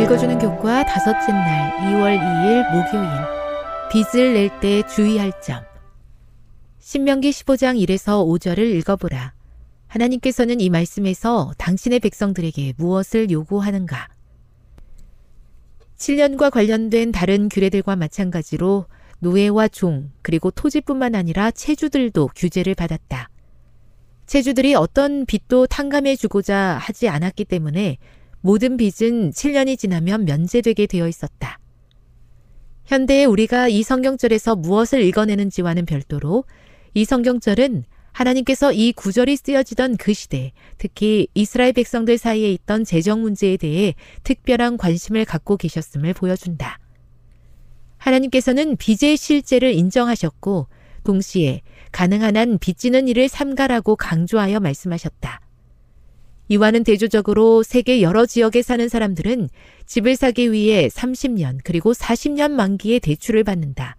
읽어주는 교과 다섯째 날 2월 2일 목요일 빚을 낼 때 주의할 점 신명기 15장 1에서 5절을 읽어보라. 하나님께서는 이 말씀에서 당신의 백성들에게 무엇을 요구하는가? 7년과 관련된 다른 규례들과 마찬가지로 노예와 종, 그리고 토지뿐만 아니라 체주들도 규제를 받았다. 체주들이 어떤 빚도 탕감해 주고자 하지 않았기 때문에 모든 빚은 7년이 지나면 면제되게 되어 있었다. 현대에 우리가 이 성경절에서 무엇을 읽어내는지와는 별도로 이 성경절은 하나님께서 이 구절이 쓰여지던 그 시대, 특히 이스라엘 백성들 사이에 있던 재정 문제에 대해 특별한 관심을 갖고 계셨음을 보여준다. 하나님께서는 빚의 실제를 인정하셨고, 동시에 가능한 한 빚지는 일을 삼가라고 강조하여 말씀하셨다. 이와는 대조적으로 세계 여러 지역에 사는 사람들은 집을 사기 위해 30년 그리고 40년 만기의 대출을 받는다.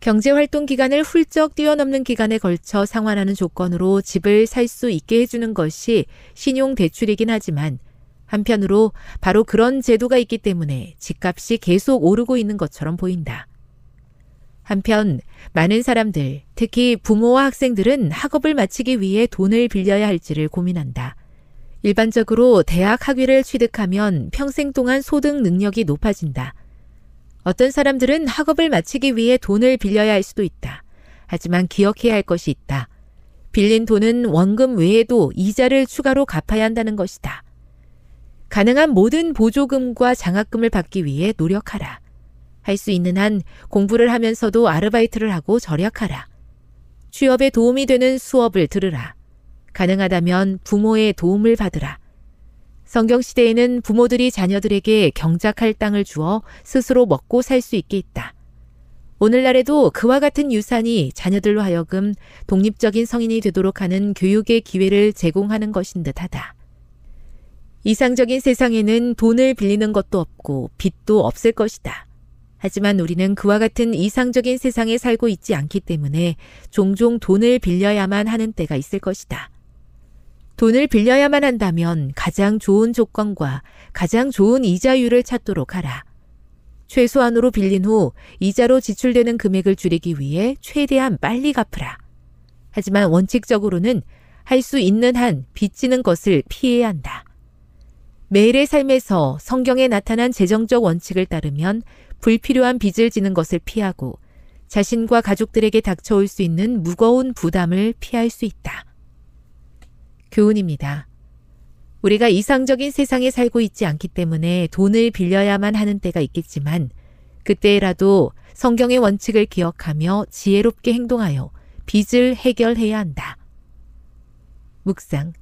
경제활동 기간을 훌쩍 뛰어넘는 기간에 걸쳐 상환하는 조건으로 집을 살 수 있게 해주는 것이 신용대출이긴 하지만 한편으로 바로 그런 제도가 있기 때문에 집값이 계속 오르고 있는 것처럼 보인다. 한편 많은 사람들, 특히 부모와 학생들은 학업을 마치기 위해 돈을 빌려야 할지를 고민한다. 일반적으로 대학 학위를 취득하면 평생 동안 소득 능력이 높아진다. 어떤 사람들은 학업을 마치기 위해 돈을 빌려야 할 수도 있다. 하지만 기억해야 할 것이 있다. 빌린 돈은 원금 외에도 이자를 추가로 갚아야 한다는 것이다. 가능한 모든 보조금과 장학금을 받기 위해 노력하라. 할 수 있는 한 공부를 하면서도 아르바이트를 하고 절약하라. 취업에 도움이 되는 수업을 들으라. 가능하다면 부모의 도움을 받으라. 성경 시대에는 부모들이 자녀들에게 경작할 땅을 주어 스스로 먹고 살 수 있게 했다. 오늘날에도 그와 같은 유산이 자녀들로 하여금 독립적인 성인이 되도록 하는 교육의 기회를 제공하는 것인 듯 하다. 이상적인 세상에는 돈을 빌리는 것도 없고 빚도 없을 것이다. 하지만 우리는 그와 같은 이상적인 세상에 살고 있지 않기 때문에 종종 돈을 빌려야만 하는 때가 있을 것이다. 돈을 빌려야만 한다면 가장 좋은 조건과 가장 좋은 이자율을 찾도록 하라. 최소한으로 빌린 후 이자로 지출되는 금액을 줄이기 위해 최대한 빨리 갚으라. 하지만 원칙적으로는 할 수 있는 한 빚지는 것을 피해야 한다. 매일의 삶에서 성경에 나타난 재정적 원칙을 따르면 불필요한 빚을 지는 것을 피하고 자신과 가족들에게 닥쳐올 수 있는 무거운 부담을 피할 수 있다. 교훈입니다. 우리가 이상적인 세상에 살고 있지 않기 때문에 돈을 빌려야만 하는 때가 있겠지만 그때라도 성경의 원칙을 기억하며 지혜롭게 행동하여 빚을 해결해야 한다. 묵상.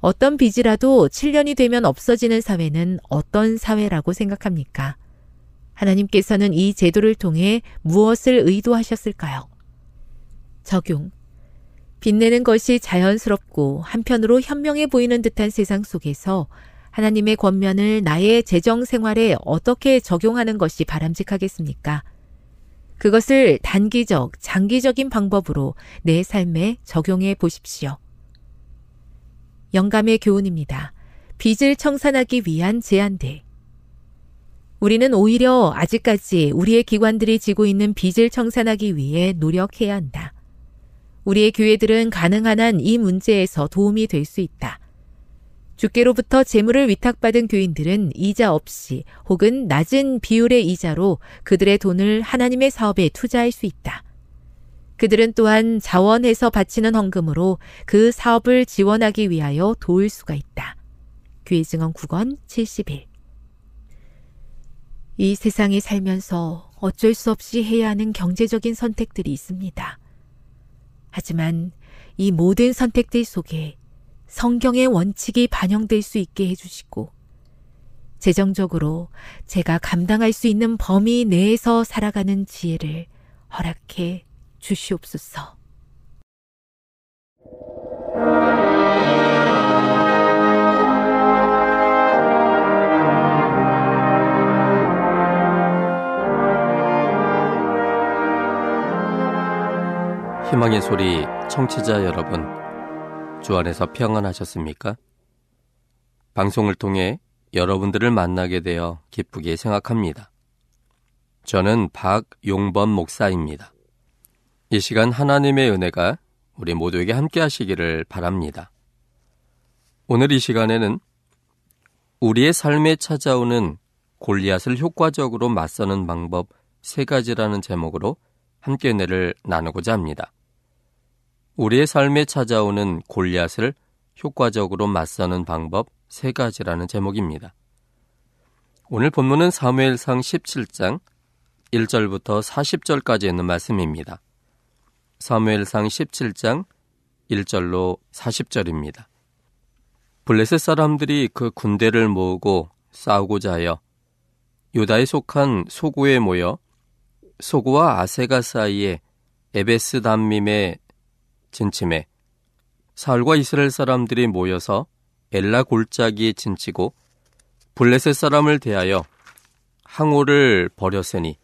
어떤 빚이라도 7년이 되면 없어지는 사회는 어떤 사회라고 생각합니까? 하나님께서는 이 제도를 통해 무엇을 의도하셨을까요? 적용. 빛내는 것이 자연스럽고 한편으로 현명해 보이는 듯한 세상 속에서 하나님의 권면을 나의 재정 생활에 어떻게 적용하는 것이 바람직하겠습니까? 그것을 단기적, 장기적인 방법으로 내 삶에 적용해 보십시오. 영감의 교훈입니다. 빚을 청산하기 위한 제안들. 우리는 오히려 아직까지 우리의 기관들이 지고 있는 빚을 청산하기 위해 노력해야 한다. 우리의 교회들은 가능한 한 이 문제에서 도움이 될 수 있다. 주께로부터 재물을 위탁받은 교인들은 이자 없이 혹은 낮은 비율의 이자로 그들의 돈을 하나님의 사업에 투자할 수 있다. 그들은 또한 자원해서 바치는 헌금으로 그 사업을 지원하기 위하여 도울 수가 있다. 교회 증언 9권 71. 이 세상에 살면서 어쩔 수 없이 해야 하는 경제적인 선택들이 있습니다. 하지만 이 모든 선택들 속에 성경의 원칙이 반영될 수 있게 해주시고, 재정적으로 제가 감당할 수 있는 범위 내에서 살아가는 지혜를 허락해 주시옵소서. 희망의 소리 청취자 여러분, 주 안에서 평안하셨습니까? 방송을 통해 여러분들을 만나게 되어 기쁘게 생각합니다. 저는 박용범 목사입니다. 이 시간 하나님의 은혜가 우리 모두에게 함께 하시기를 바랍니다. 오늘 이 시간에는 우리의 삶에 찾아오는 골리앗을 효과적으로 맞서는 방법 세 가지라는 제목으로 함께 은혜를 나누고자 합니다. 우리의 삶에 찾아오는 골리앗을 효과적으로 맞서는 방법 세 가지라는 제목입니다. 오늘 본문은 사무엘상 17장 1절부터 40절까지 있는 말씀입니다. 사무엘상 17장 1절로 40절입니다. 블레셋 사람들이 그 군대를 모으고 싸우고자 하여 유다에 속한 소구에 모여 소구와 아세가 사이에 에베스 담밈에 진침해 사울과 이스라엘 사람들이 모여서 엘라 골짜기에 진치고 블레셋 사람을 대하여 항오를 버렸으니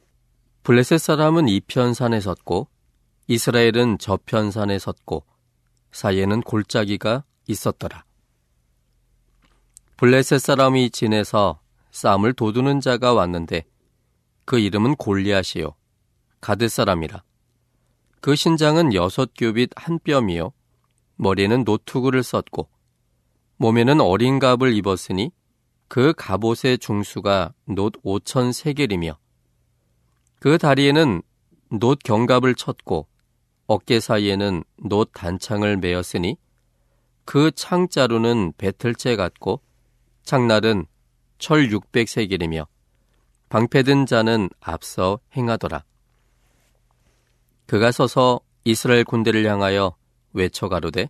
블레셋 사람은 이편 산에 섰고 이스라엘은 저편 산에 섰고 사이에는 골짜기가 있었더라. 블레셋 사람이 진에서 싸움을 도두는 자가 왔는데 그 이름은 골리앗이요 가드 사람이라. 그 신장은 여섯 규빗 한 뼘이요. 머리는 노투구를 썼고 몸에는 어린 갑을 입었으니 그 갑옷의 중수가 놋 오천 세겔이며 그 다리에는 놋 경갑을 쳤고 어깨 사이에는 놋 단창을 메었으니 그 창자루는 배틀채 같고 창날은 철 육백 세겔이며 방패든 자는 앞서 행하더라. 그가 서서 이스라엘 군대를 향하여 외쳐 가로되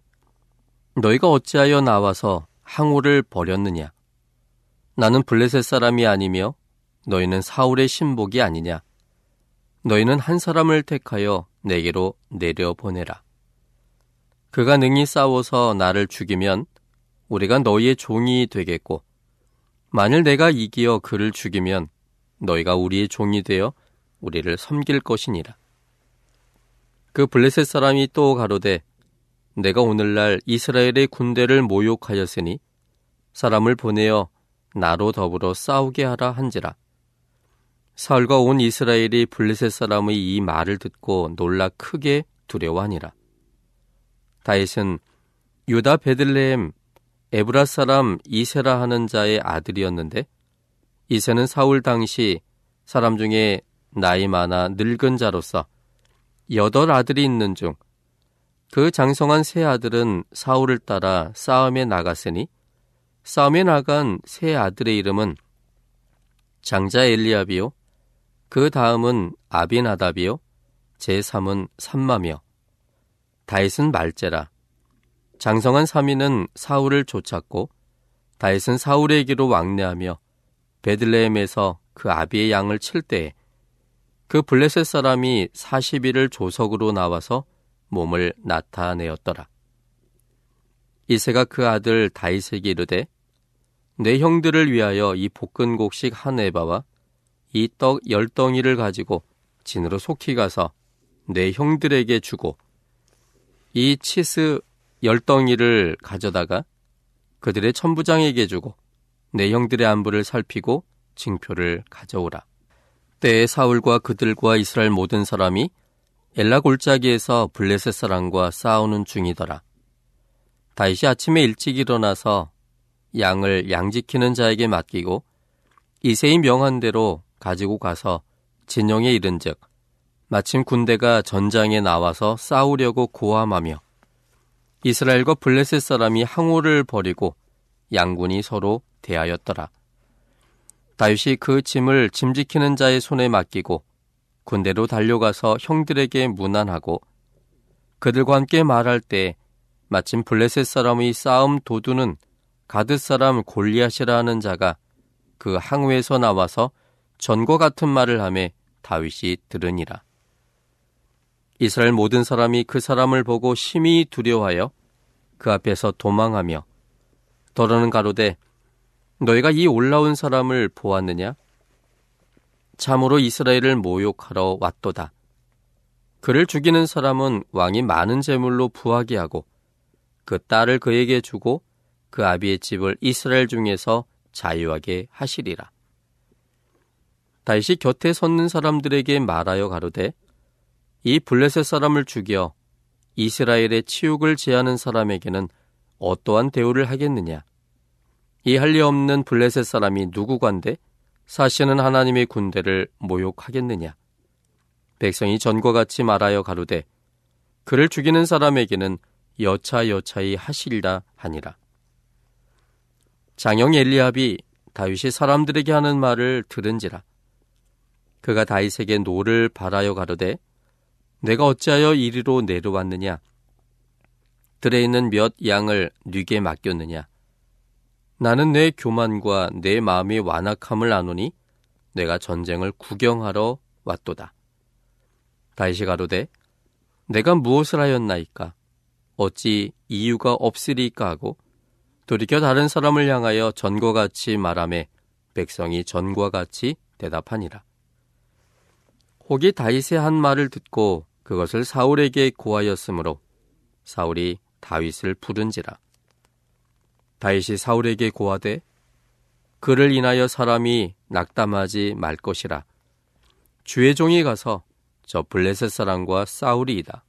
너희가 어찌하여 나와서 항우를 버렸느냐? 나는 블레셋 사람이 아니며 너희는 사울의 신복이 아니냐? 너희는 한 사람을 택하여 내게로 내려 보내라. 그가 능히 싸워서 나를 죽이면 우리가 너희의 종이 되겠고 만일 내가 이기어 그를 죽이면 너희가 우리의 종이 되어 우리를 섬길 것이니라 그 블레셋 사람이 또 가로되 내가 오늘날 이스라엘의 군대를 모욕하였으니 사람을 보내어 나로 더불어 싸우게 하라 한지라. 사울과 온 이스라엘이 블레셋 사람의 이 말을 듣고 놀라 크게 두려워하니라. 다윗은 유다 베들레헴 에브라 사람 이세라 하는 자의 아들이었는데 이세는 사울 당시 사람 중에 나이 많아 늙은 자로서 여덟 아들이 있는 중 그 장성한 세 아들은 사울을 따라 싸움에 나갔으니 싸움에 나간 세 아들의 이름은 장자 엘리압이요 그 다음은 아비나답이요 제3은 삼마며 다윗은 말제라. 장성한 3위는 사울을 쫓았고 다윗은 사울에게로 왕래하며 베들레헴에서 그 아비의 양을 칠 때에 그 블레셋 사람이 40일을 조석으로 나와서 몸을 나타내었더라. 이세가 그 아들 다윗에게 이르되 내 형들을 위하여 이 볶은 곡식 한 에바와 이 떡 열 덩이를 가지고 진으로 속히 가서 내 형들에게 주고 이 치스 열 덩이를 가져다가 그들의 천부장에게 주고 내 형들의 안부를 살피고 징표를 가져오라. 때에 사울과 그들과 이스라엘 모든 사람이 엘라 골짜기에서 블레셋 사람과 싸우는 중이더라. 다윗이 아침에 일찍 일어나서 양을 양 지키는 자에게 맡기고 이세이 명한 대로 가지고 가서 진영에 이른즉 마침 군대가 전장에 나와서 싸우려고 고함하며 이스라엘과 블레셋 사람이 항우를 벌이고 양군이 서로 대하였더라. 다윗이 그 짐을 짐 지키는 자의 손에 맡기고 군대로 달려가서 형들에게 문안하고 그들과 함께 말할 때 마침 블레셋 사람의 싸움 도두는 가드 사람 골리앗이라 하는 자가 그 항우에서 나와서 전과 같은 말을 하매 다윗이 들으니라. 이스라엘 모든 사람이 그 사람을 보고 심히 두려워하여 그 앞에서 도망하며 더러는 가로되 너희가 이 올라온 사람을 보았느냐? 참으로 이스라엘을 모욕하러 왔도다. 그를 죽이는 사람은 왕이 많은 재물로 부하게 하고 그 딸을 그에게 주고 그 아비의 집을 이스라엘 중에서 자유하게 하시리라. 다시 곁에 섰는 사람들에게 말하여 가로되 이 블레셋 사람을 죽여 이스라엘의 치욕을 제하는 사람에게는 어떠한 대우를 하겠느냐? 이할 리 없는 블레셋 사람이 누구관데 사시는 하나님의 군대를 모욕하겠느냐? 백성이 전과 같이 말하여 가로되 그를 죽이는 사람에게는 여차 여차히 하시리라 하니라. 장형 엘리압이 다윗이 사람들에게 하는 말을 들은지라. 그가 다윗에게 노를 발하여 가로되 네가 어찌하여 이리로 내려왔느냐? 들에 있는 몇 양을 네게 맡겼느냐? 나는 내 교만과 내 마음의 완악함을 아노니 내가 전쟁을 구경하러 왔도다. 다시 가로되 내가 무엇을 하였나이까? 어찌 이유가 없으리까 하고 돌이켜 다른 사람을 향하여 전과 같이 말함에 백성이 전과 같이 대답하니라. 혹이 다윗의 한 말을 듣고 그것을 사울에게 고하였으므로 사울이 다윗을 부른지라. 다윗이 사울에게 고하되 그를 인하여 사람이 낙담하지 말 것이라. 주의 종이 가서 저 블레셋 사람과 싸우리이다.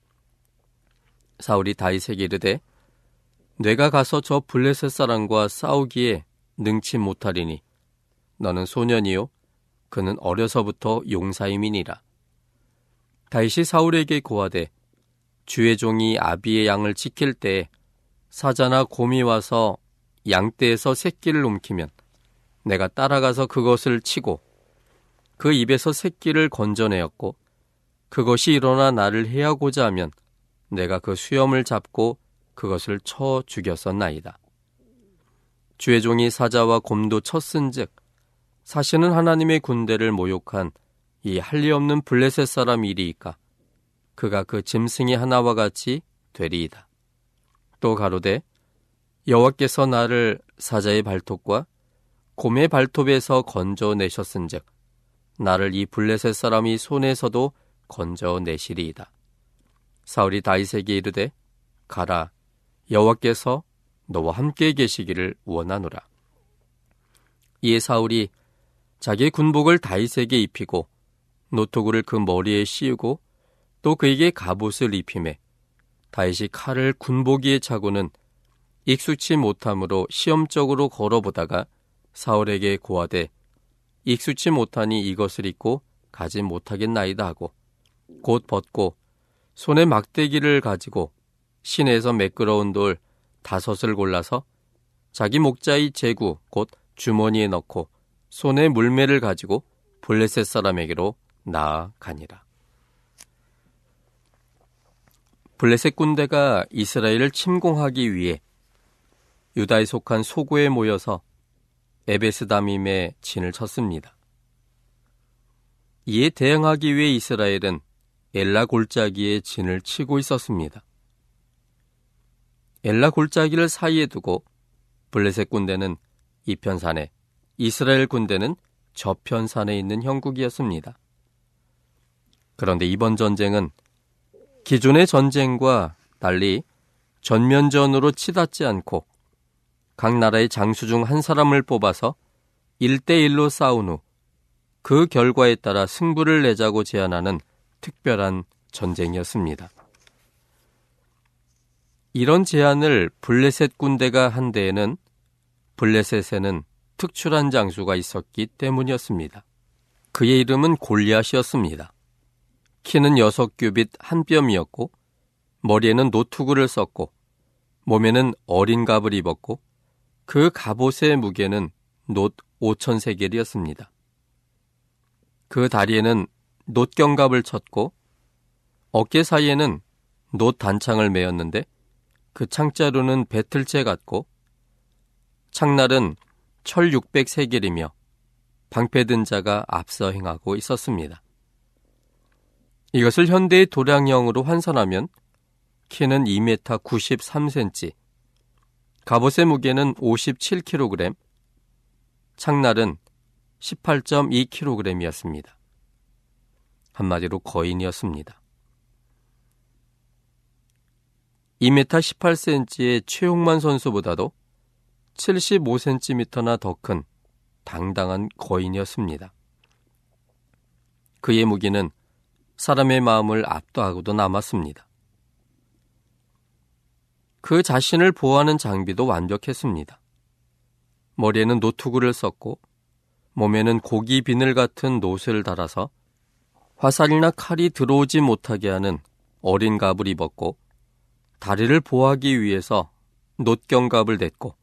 사울이 다윗에게 이르되 내가 가서 저 블레셋 사람과 싸우기에 능치 못하리니 너는 소년이요 그는 어려서부터 용사임이니라. 다윗이 사울에게 고하되 주의 종이 아비의 양을 지킬 때 사자나 곰이 와서 양떼에서 새끼를 움키면 내가 따라가서 그것을 치고 그 입에서 새끼를 건져내었고 그것이 일어나 나를 해하고자 하면 내가 그 수염을 잡고 그것을 쳐 죽였었나이다. 주의 종이 사자와 곰도 쳤은즉 사시는 하나님의 군대를 모욕한 이 할리 없는 블레셋 사람 일이이까 그가 그 짐승이 하나와 같이 되리이다. 또 가로되 여호와께서 나를 사자의 발톱과 곰의 발톱에서 건져내셨은즉 나를 이 블레셋 사람이 손에서도 건져내시리이다. 사울이 다윗에게 이르되 가라 여호와께서 너와 함께 계시기를 원하노라. 이에 사울이 자기 군복을 다윗에게 입히고 노토구를 그 머리에 씌우고 또 그에게 갑옷을 입히매 다윗이 칼을 군복 위에 차고는 익숙치 못함으로 시험적으로 걸어보다가 사울에게 고하되 익숙치 못하니 이것을 입고 가지 못하겠나이다 하고 곧 벗고 손에 막대기를 가지고 시내에서 매끄러운 돌 다섯을 골라서 자기 목자의 제구 곧 주머니에 넣고 손에 물매를 가지고 블레셋 사람에게로 나아가니라. 블레셋 군대가 이스라엘을 침공하기 위해 유다에 속한 소고에 모여서 에베스다밈에 진을 쳤습니다. 이에 대응하기 위해 이스라엘은 엘라 골짜기에 진을 치고 있었습니다. 엘라 골짜기를 사이에 두고 블레셋 군대는 이편산에 이스라엘 군대는 저편산에 있는 형국이었습니다. 그런데 이번 전쟁은 기존의 전쟁과 달리 전면전으로 치닫지 않고 각 나라의 장수 중 한 사람을 뽑아서 1대1로 싸운 후 그 결과에 따라 승부를 내자고 제안하는 특별한 전쟁이었습니다. 이런 제안을 블레셋 군대가 한 데에는 블레셋에는 특출한 장수가 있었기 때문이었습니다. 그의 이름은 골리앗이었습니다. 키는 여섯 규빗 한 뼘이었고 머리에는 노투구를 썼고 몸에는 어린 갑을 입었고 그 갑옷의 무게는 놋 5천 세겔이었습니다. 그 다리에는 놋경갑을 쳤고 어깨 사이에는 놋 단창을 메었는데 그 창자루는 배틀채 같고 창날은 철 600세겔이며 방패든 자가 앞서 행하고 있었습니다. 이것을 현대의 도량형으로 환산하면 키는 2m 93cm, 갑옷의 무게는 57kg, 창날은 18.2kg이었습니다. 한마디로 거인이었습니다. 2m 18cm의 최용만 선수보다도 75cm나 더 큰 당당한 거인이었습니다. 그의 무기는 사람의 마음을 압도하고도 남았습니다. 그 자신을 보호하는 장비도 완벽했습니다. 머리에는 노트구를 썼고 몸에는 고기 비늘 같은 노쇠를 달아서 화살이나 칼이 들어오지 못하게 하는 어린 갑을 입었고 다리를 보호하기 위해서 놋경갑을 댔고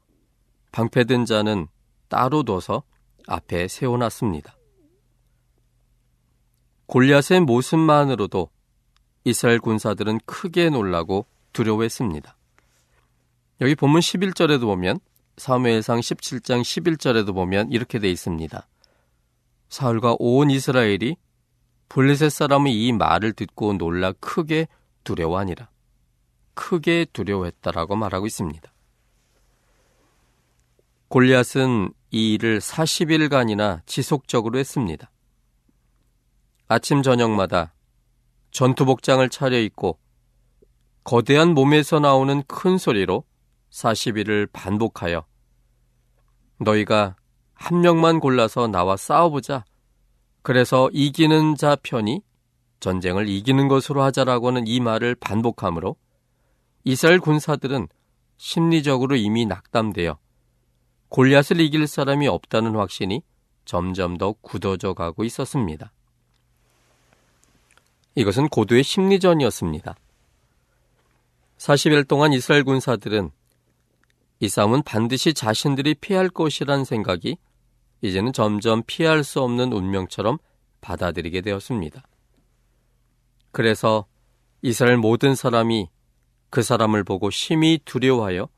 방패든 자는 따로 둬서 앞에 세워놨습니다. 골리앗의 모습만으로도 이스라엘 군사들은 크게 놀라고 두려워했습니다. 여기 본문 11절에도 보면 사무엘상 17장 11절에도 보면 이렇게 돼 있습니다. 사울과 온 이스라엘이 블레셋 사람의 이 말을 듣고 놀라 크게 두려워하니라. 크게 두려워했다라고 말하고 있습니다. 골리앗은 이 일을 40일간이나 지속적으로 했습니다. 아침 저녁마다 전투 복장을 차려입고 거대한 몸에서 나오는 큰 소리로 40일을 반복하여 너희가 한 명만 골라서 나와 싸워보자. 그래서 이기는 자 편이 전쟁을 이기는 것으로 하자라고 하는 이 말을 반복하므로 이스라엘 군사들은 심리적으로 이미 낙담되어 골리앗을 이길 사람이 없다는 확신이 점점 더 굳어져 가고 있었습니다. 이것은 고도의 심리전이었습니다. 40일 동안 이스라엘 군사들은 이 싸움은 반드시 자신들이 피할 것이란 생각이 이제는 점점 피할 수 없는 운명처럼 받아들이게 되었습니다. 그래서 이스라엘 모든 사람이 그 사람을 보고 심히 두려워하여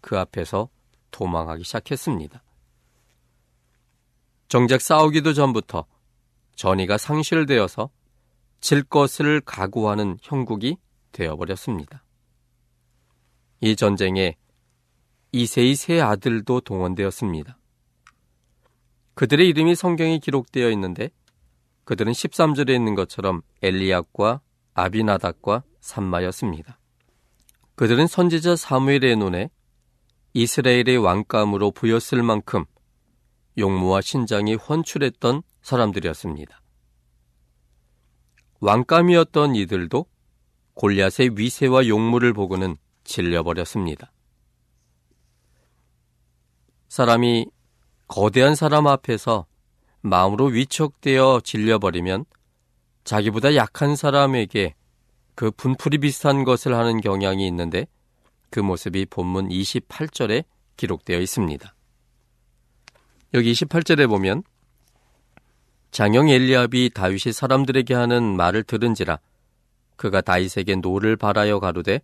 그 앞에서 도망하기 시작했습니다. 정작 싸우기도 전부터 전의가 상실되어서 질 것을 각오하는 형국이 되어버렸습니다. 이 전쟁에 이세의 세 아들도 동원되었습니다. 그들의 이름이 성경에 기록되어 있는데 그들은 13절에 있는 것처럼 엘리압과 아비나닥과 삼마였습니다. 그들은 선지자 사무엘의 눈에 이스라엘의 왕감으로 보였을 만큼 용무와 신장이 훤출했던 사람들이었습니다. 왕감이었던 이들도 골리앗의 위세와 용무를 보고는 질려버렸습니다. 사람이 거대한 사람 앞에서 마음으로 위축되어 질려버리면 자기보다 약한 사람에게 그 분풀이 비슷한 것을 하는 경향이 있는데 그 모습이 본문 28절에 기록되어 있습니다. 여기 28절에 보면 장형 엘리압이 다윗이 사람들에게 하는 말을 들은지라 그가 다윗에게 노를 발하여 가로되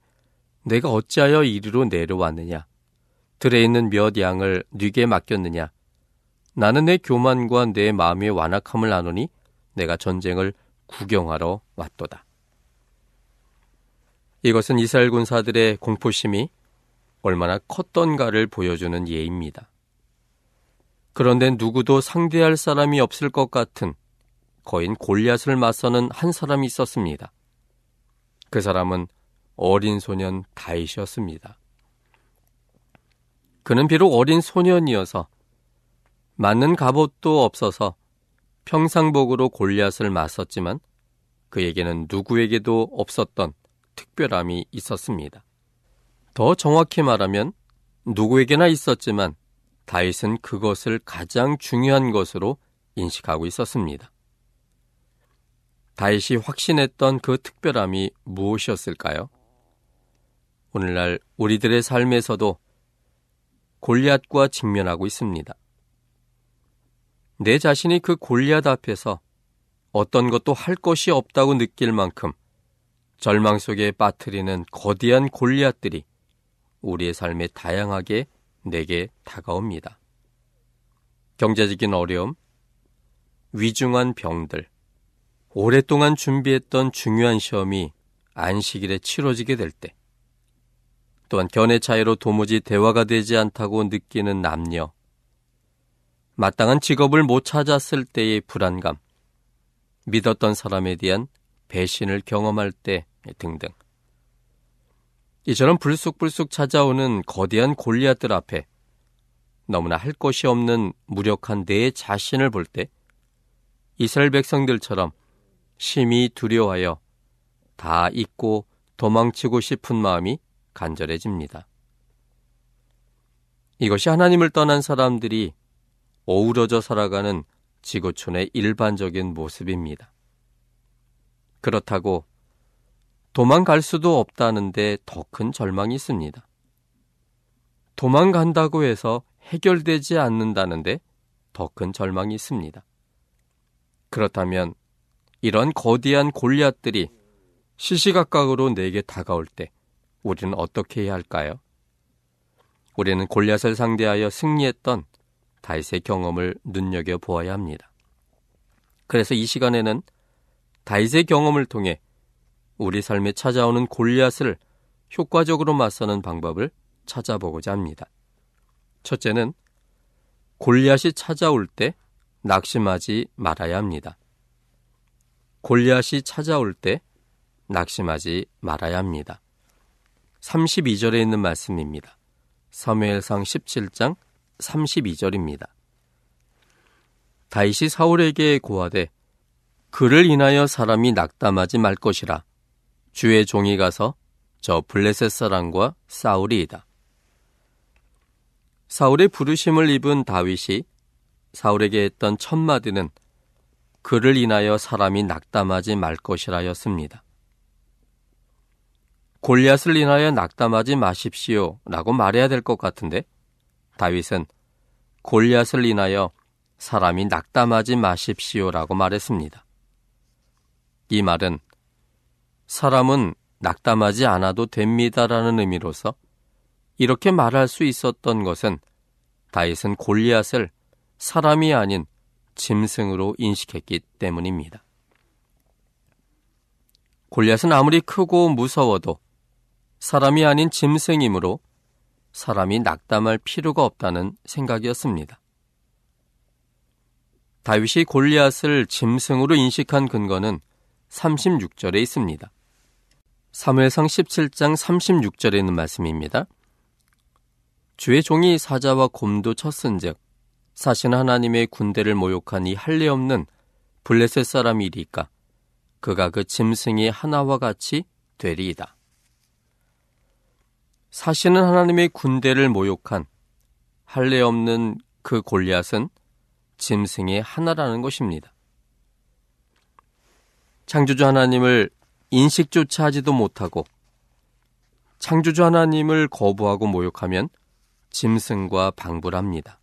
내가 어찌하여 이리로 내려왔느냐 들에 있는 몇 양을 네게 맡겼느냐 나는 내 교만과 내 마음의 완악함을 아노니 내가 전쟁을 구경하러 왔도다. 이것은 이스라엘 군사들의 공포심이 얼마나 컸던가를 보여주는 예입니다. 그런데 누구도 상대할 사람이 없을 것 같은 거인 골리앗을 맞서는 한 사람이 있었습니다. 그 사람은 어린 소년 다윗이었습니다. 그는 비록 어린 소년이어서 맞는 갑옷도 없어서 평상복으로 골리앗을 맞섰지만 그에게는 누구에게도 없었던 특별함이 있었습니다. 더 정확히 말하면 누구에게나 있었지만 다윗은 그것을 가장 중요한 것으로 인식하고 있었습니다. 다윗이 확신했던 그 특별함이 무엇이었을까요? 오늘날 우리들의 삶에서도 골리앗과 직면하고 있습니다. 내 자신이 그 골리앗 앞에서 어떤 것도 할 것이 없다고 느낄 만큼 절망 속에 빠뜨리는 거대한 골리앗들이 우리의 삶에 다양하게 내게 다가옵니다. 경제적인 어려움, 위중한 병들, 오랫동안 준비했던 중요한 시험이 안식일에 치러지게 될 때, 또한 견해 차이로 도무지 대화가 되지 않다고 느끼는 남녀, 마땅한 직업을 못 찾았을 때의 불안감, 믿었던 사람에 대한 배신을 경험할 때 등등. 이처럼 불쑥불쑥 찾아오는 거대한 골리앗들 앞에 너무나 할 것이 없는 무력한 내 자신을 볼 때 이스라엘 백성들처럼 심히 두려워하여 다 잊고 도망치고 싶은 마음이 간절해집니다. 이것이 하나님을 떠난 사람들이 어우러져 살아가는 지구촌의 일반적인 모습입니다. 그렇다고 도망갈 수도 없다는데 더 큰 절망이 있습니다. 도망간다고 해서 해결되지 않는다는데 더 큰 절망이 있습니다. 그렇다면 이런 거대한 골리앗들이 시시각각으로 내게 다가올 때 우리는 어떻게 해야 할까요? 우리는 골리앗을 상대하여 승리했던 다윗의 경험을 눈여겨 보아야 합니다. 그래서 이 시간에는 다윗의 경험을 통해 우리 삶에 찾아오는 골리앗을 효과적으로 맞서는 방법을 찾아보고자 합니다. 첫째는 골리앗이 찾아올 때 낙심하지 말아야 합니다. 골리앗이 찾아올 때 낙심하지 말아야 합니다. 32절에 있는 말씀입니다. 사무엘상 17장 32절입니다. 다윗이 사울에게 고하되 그를 인하여 사람이 낙담하지 말 것이라 주의 종이 가서 저 블레셋 사람과 싸우리이다. 사울의 부르심을 입은 다윗이 사울에게 했던 첫 마디는 그를 인하여 사람이 낙담하지 말 것이라였습니다. 골리앗을 인하여 낙담하지 마십시오 라고 말해야 될 것 같은데 다윗은 골리앗을 인하여 사람이 낙담하지 마십시오 라고 말했습니다. 이 말은 사람은 낙담하지 않아도 됩니다라는 의미로서 이렇게 말할 수 있었던 것은 다윗은 골리앗을 사람이 아닌 짐승으로 인식했기 때문입니다. 골리앗은 아무리 크고 무서워도 사람이 아닌 짐승이므로 사람이 낙담할 필요가 없다는 생각이었습니다. 다윗이 골리앗을 짐승으로 인식한 근거는 36절에 있습니다. 사무엘상 17장 36절에 있는 말씀입니다. 주의 종이 사자와 곰도 쳤은즉 사신 하나님의 군대를 모욕한 이 할례 없는 블레셋 사람이리까 그가 그 짐승이 하나와 같이 되리이다. 사시는 하나님의 군대를 모욕한 할례 없는 그 골리앗은 짐승의 하나라는 것입니다. 창조주 하나님을 인식조차 하지도 못하고 창조주 하나님을 거부하고 모욕하면 짐승과 방불합니다.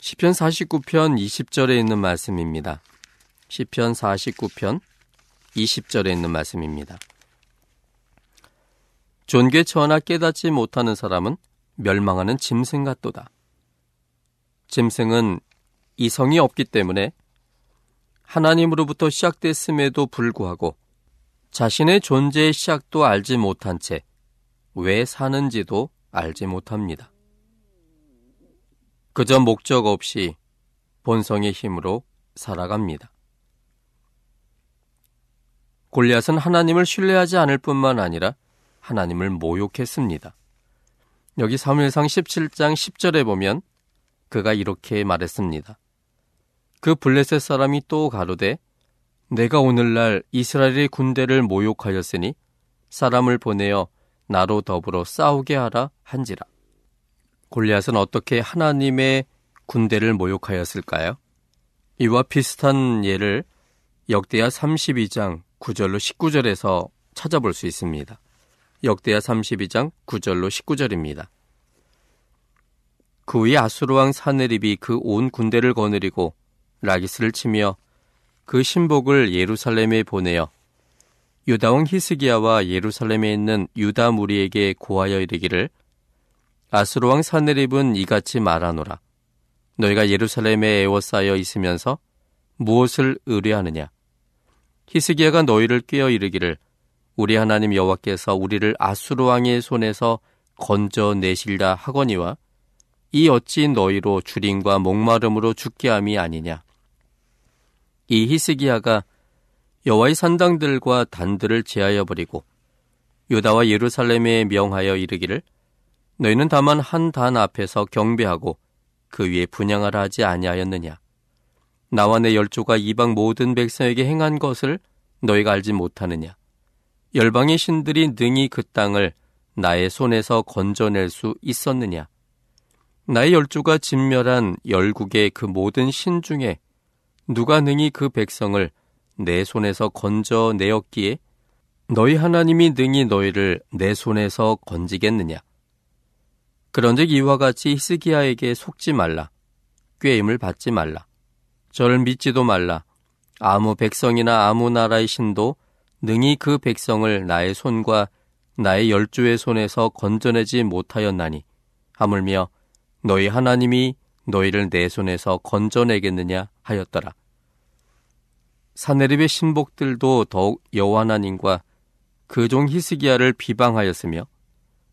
시편 49편 20절에 있는 말씀입니다. 시편 49편 20절에 있는 말씀입니다. 존귀천하 깨닫지 못하는 사람은 멸망하는 짐승 같도다. 짐승은 이성이 없기 때문에 하나님으로부터 시작됐음에도 불구하고 자신의 존재의 시작도 알지 못한 채 왜 사는지도 알지 못합니다. 그저 목적 없이 본성의 힘으로 살아갑니다. 골리앗은 하나님을 신뢰하지 않을 뿐만 아니라 하나님을 모욕했습니다. 여기 사무엘상 17장 10절에 보면 그가 이렇게 말했습니다. 그 블레셋 사람이 또 가로되 내가 오늘날 이스라엘의 군대를 모욕하였으니 사람을 보내어 나로 더불어 싸우게 하라 한지라. 골리앗은 어떻게 하나님의 군대를 모욕하였을까요? 이와 비슷한 예를 역대하 32장 9절로 19절에서 찾아볼 수 있습니다. 역대하 32장 9절로 19절입니다. 그 후에 아수르왕 사네립이 그 온 군대를 거느리고 라기스를 치며 그 신복을 예루살렘에 보내어 유다왕 히스기야와 예루살렘에 있는 유다 무리에게 고하여 이르기를 아수르왕 사네립은 이같이 말하노라 너희가 예루살렘에 애워싸여 있으면서 무엇을 의뢰하느냐 히스기야가 너희를 꾀어 이르기를 우리 하나님 여호와께서 우리를 아수르 왕의 손에서 건져내실라 하거니와 이 어찌 너희로 주림과 목마름으로 죽게 함이 아니냐? 이 히스기야가 여호와의 산당들과 단들을 제하여 버리고 유다와 예루살렘에 명하여 이르기를 너희는 다만 한 단 앞에서 경배하고 그 위에 분양하라 하지 아니하였느냐? 나와 내 열조가 이방 모든 백성에게 행한 것을 너희가 알지 못하느냐 열방의 신들이 능히 그 땅을 나의 손에서 건져낼 수 있었느냐 나의 열조가 진멸한 열국의 그 모든 신 중에 누가 능히 그 백성을 내 손에서 건져내었기에 너희 하나님이 능히 너희를 내 손에서 건지겠느냐? 그런즉 이와 같이 히스기야에게 속지 말라. 꾀임을 받지 말라. 저를 믿지도 말라. 아무 백성이나 아무 나라의 신도 능히 그 백성을 나의 손과 나의 열조의 손에서 건져내지 못하였나니 하물며 너희 하나님이 너희를 내 손에서 건져내겠느냐 하였더라. 사네립의 신복들도 더욱 여호와 하나님과 그 종 히스기야를 비방하였으며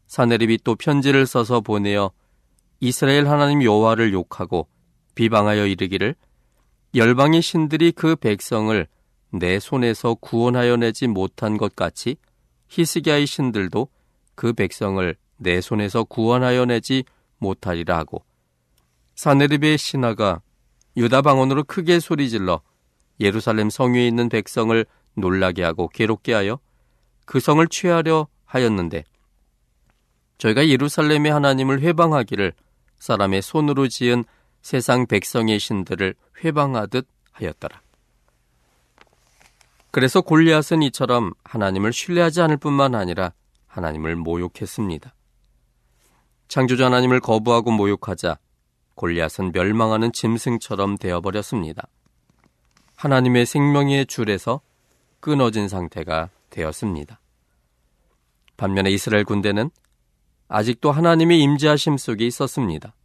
사네립이 또 편지를 써서 보내어 이스라엘 하나님 여호와를 욕하고 비방하여 이르기를 열방의 신들이 그 백성을 내 손에서 구원하여 내지 못한 것 같이 히스기야의 신들도 그 백성을 내 손에서 구원하여 내지 못하리라 하고 사네립의 신하가 유다 방언으로 크게 소리질러 예루살렘 성 위에 있는 백성을 놀라게 하고 괴롭게 하여 그 성을 취하려 하였는데 저희가 예루살렘의 하나님을 회방하기를 사람의 손으로 지은 세상 백성의 신들을 회방하듯 하였더라. 그래서 골리앗은 이처럼 하나님을 신뢰하지 않을 뿐만 아니라 하나님을 모욕했습니다. 창조주 하나님을 거부하고 모욕하자 골리앗은 멸망하는 짐승처럼 되어버렸습니다. 하나님의 생명의 줄에서 끊어진 상태가 되었습니다. 반면에 이스라엘 군대는 아직도 하나님의 임재하심 속에 있었습니다.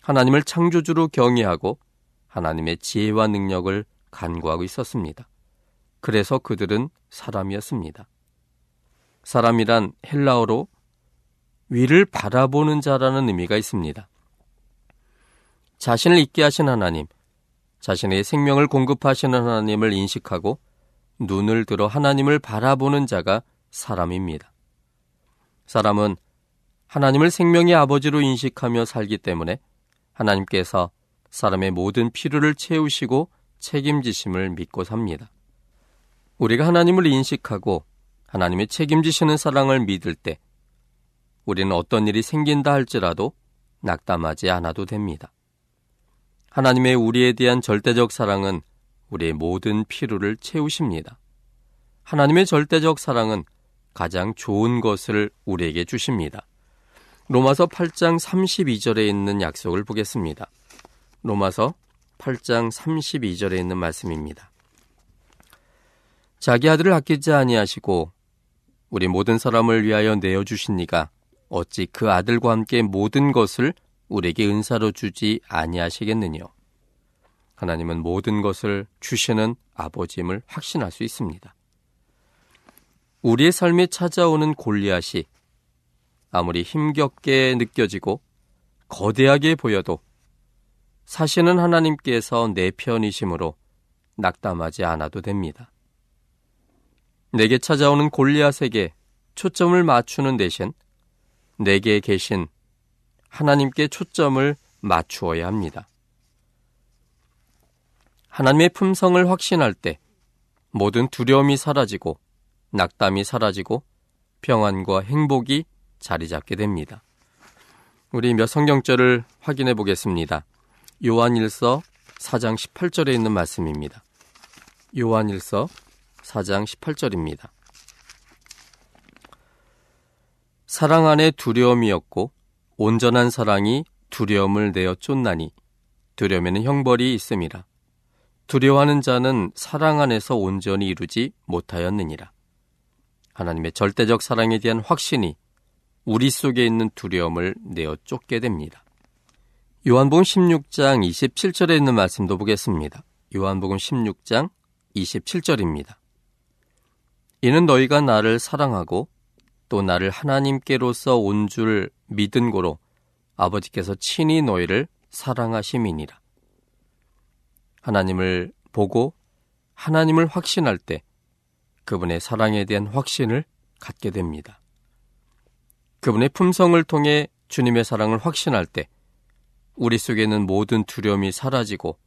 하나님을 창조주로 경외하고 하나님의 지혜와 능력을 간구하고 있었습니다. 그래서 그들은 사람이었습니다. 사람이란 헬라어로 위를 바라보는 자라는 의미가 있습니다. 자신을 있게 하신 하나님, 자신의 생명을 공급하시는 하나님을 인식하고 눈을 들어 하나님을 바라보는 자가 사람입니다. 사람은 하나님을 생명의 아버지로 인식하며 살기 때문에 하나님께서 사람의 모든 필요를 채우시고 책임지심을 믿고 삽니다. 우리가 하나님을 인식하고 하나님의 책임지시는 사랑을 믿을 때 우리는 어떤 일이 생긴다 할지라도 낙담하지 않아도 됩니다. 하나님의 우리에 대한 절대적 사랑은 우리의 모든 필요를 채우십니다. 하나님의 절대적 사랑은 가장 좋은 것을 우리에게 주십니다. 로마서 8장 32절에 있는 약속을 보겠습니다. 로마서 8장 32절에 있는 말씀입니다. 자기 아들을 아끼지 아니하시고 우리 모든 사람을 위하여 내어 주시니가 어찌 그 아들과 함께 모든 것을 우리에게 은사로 주지 아니하시겠느냐. 하나님은 모든 것을 주시는 아버지임을 확신할 수 있습니다. 우리의 삶에 찾아오는 골리앗이 아무리 힘겹게 느껴지고 거대하게 보여도 사실은 하나님께서 내 편이심으로 낙담하지 않아도 됩니다. 내게 찾아오는 골리앗에게 초점을 맞추는 대신 내게 계신 하나님께 초점을 맞추어야 합니다. 하나님의 품성을 확신할 때 모든 두려움이 사라지고 낙담이 사라지고 평안과 행복이 자리 잡게 됩니다. 우리 몇 성경절을 확인해 보겠습니다. 요한일서 4장 18절에 있는 말씀입니다. 요한일서 4장 18절입니다. 사랑 안에 두려움이었고 온전한 사랑이 두려움을 내어 쫓나니 두려움에는 형벌이 있음이라. 두려워하는 자는 사랑 안에서 온전히 이루지 못하였느니라. 하나님의 절대적 사랑에 대한 확신이 우리 속에 있는 두려움을 내어 쫓게 됩니다. 요한복음 16장 27절에 있는 말씀도 보겠습니다. 요한복음 16장 27절입니다. 이는 너희가 나를 사랑하고 또 나를 하나님께로서 온 줄 믿은 고로 아버지께서 친히 너희를 사랑하심이니라. 하나님을 보고 하나님을 확신할 때 그분의 사랑에 대한 확신을 갖게 됩니다. 그분의 품성을 통해 주님의 사랑을 확신할 때 우리 속에는 모든 두려움이 사라지고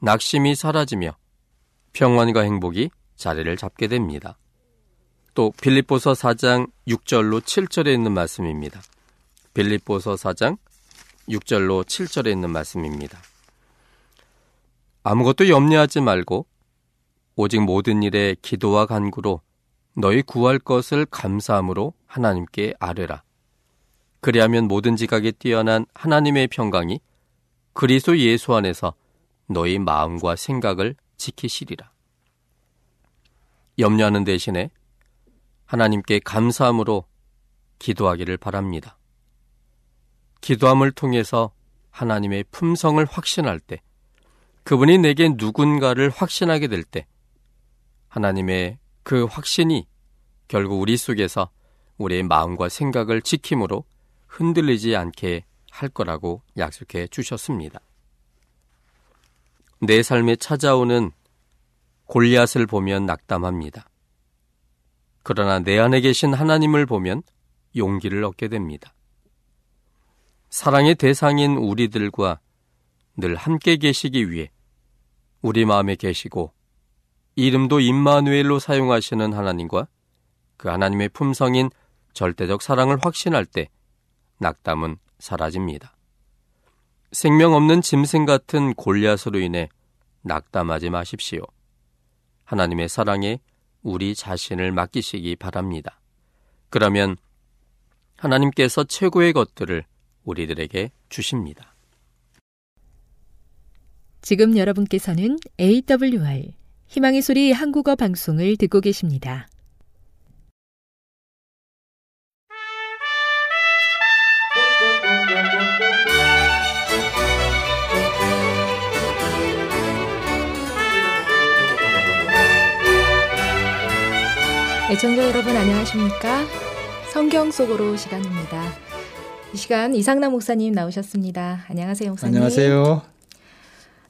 낙심이 사라지며 평안과 행복이 자리를 잡게 됩니다. 또 빌립보서 4장 6절로 7절에 있는 말씀입니다. 빌립보서 4장 6절로 7절에 있는 말씀입니다. 아무것도 염려하지 말고 오직 모든 일에 기도와 간구로 너희 구할 것을 감사함으로 하나님께 아뢰라. 그리하면 모든 지각에 뛰어난 하나님의 평강이 그리스도 예수 안에서 너희 마음과 생각을 지키시리라. 염려하는 대신에 하나님께 감사함으로 기도하기를 바랍니다. 기도함을 통해서 하나님의 품성을 확신할 때, 그분이 내게 누군가를 확신하게 될 때, 하나님의 그 확신이 결국 우리 속에서 우리의 마음과 생각을 지킴으로 흔들리지 않게 할 거라고 약속해 주셨습니다. 내 삶에 찾아오는 골리앗을 보면 낙담합니다. 그러나 내 안에 계신 하나님을 보면 용기를 얻게 됩니다. 사랑의 대상인 우리들과 늘 함께 계시기 위해 우리 마음에 계시고 이름도 임마누엘로 사용하시는 하나님과 그 하나님의 품성인 절대적 사랑을 확신할 때 낙담은 사라집니다. 생명 없는 짐승 같은 골리앗으로 인해 낙담하지 마십시오. 하나님의 사랑에 우리 자신을 맡기시기 바랍니다. 그러면 하나님께서 최고의 것들을 우리들에게 주십니다. 지금 여러분께서는 AWR 희망의 소리 한국어 방송을 듣고 계십니다. 애청자 여러분 안녕하십니까? 성경 속으로 시간입니다. 이 시간 이상남 목사님 나오셨습니다. 안녕하세요, 목사님. 안녕하세요.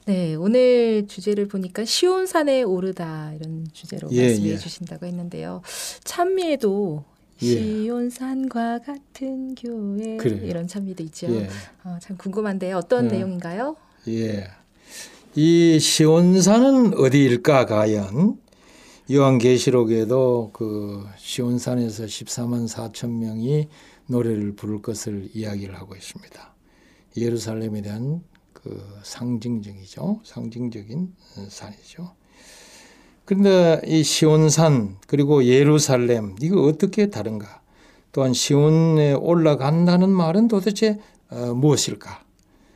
네, 오늘 주제를 보니까 시온산에 오르다 이런 주제로 예, 말씀해 예. 주신다고 했는데요. 찬미에도 예. 시온산과 같은 교회 그래요. 이런 찬미도 있죠. 예, 어, 참 궁금한데요. 어떤 네. 내용인가요? 예. 이 시온산은 어디일까 과연? 요한계시록에도 그 시온산에서 14만 4천 명이 노래를 부를 것을 이야기를 하고 있습니다. 예루살렘에 대한 그 상징적이죠. 상징적인 산이죠. 그런데 이 시온산 그리고 예루살렘 이거 어떻게 다른가? 또한 시온에 올라간다는 말은 도대체 어, 무엇일까?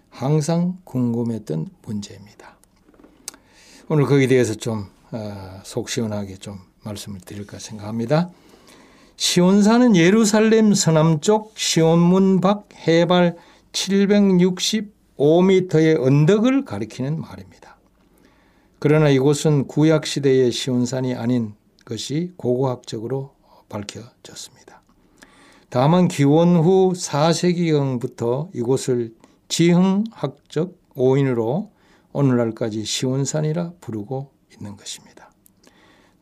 항상 궁금했던 문제입니다. 오늘 거기에 대해서 좀 어, 속 시원하게 좀 말씀을 드릴까 생각합니다. 시온산은 예루살렘 서남쪽 시온문 밖 해발 765m의 언덕을 가리키는 말입니다. 그러나 이곳은 구약 시대의 시온산이 아닌 것이 고고학적으로 밝혀졌습니다. 다만 기원 후 4세기경부터 이곳을 지흥학적 오인으로 오늘날까지 시온산이라 부르고 있는 것입니다.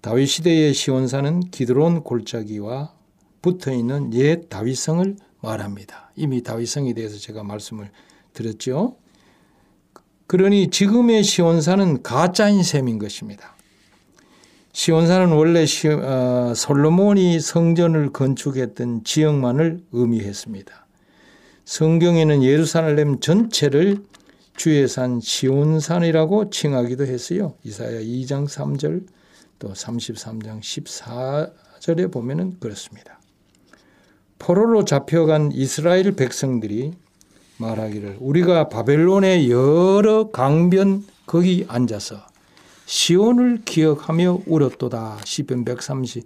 다윗 시대의 시온산은 기드론 골짜기와 붙어 있는 옛 다윗성을 말합니다. 이미 다윗성에 대해서 제가 말씀을 드렸죠. 그러니 지금의 시온산은 가짜인 셈인 것입니다. 시온산은 원래 시, 어, 솔로몬이 성전을 건축했던 지역만을 의미했습니다. 성경에는 예루살렘 전체를 주의 산 시온산이라고 칭하기도 했어요. 이사야 2장 3절 또 33장 14절에 보면은 그렇습니다. 포로로 잡혀간 이스라엘 백성들이 말하기를 우리가 바벨론의 여러 강변 거기 앉아서 시온을 기억하며 울었도다. 시편 137편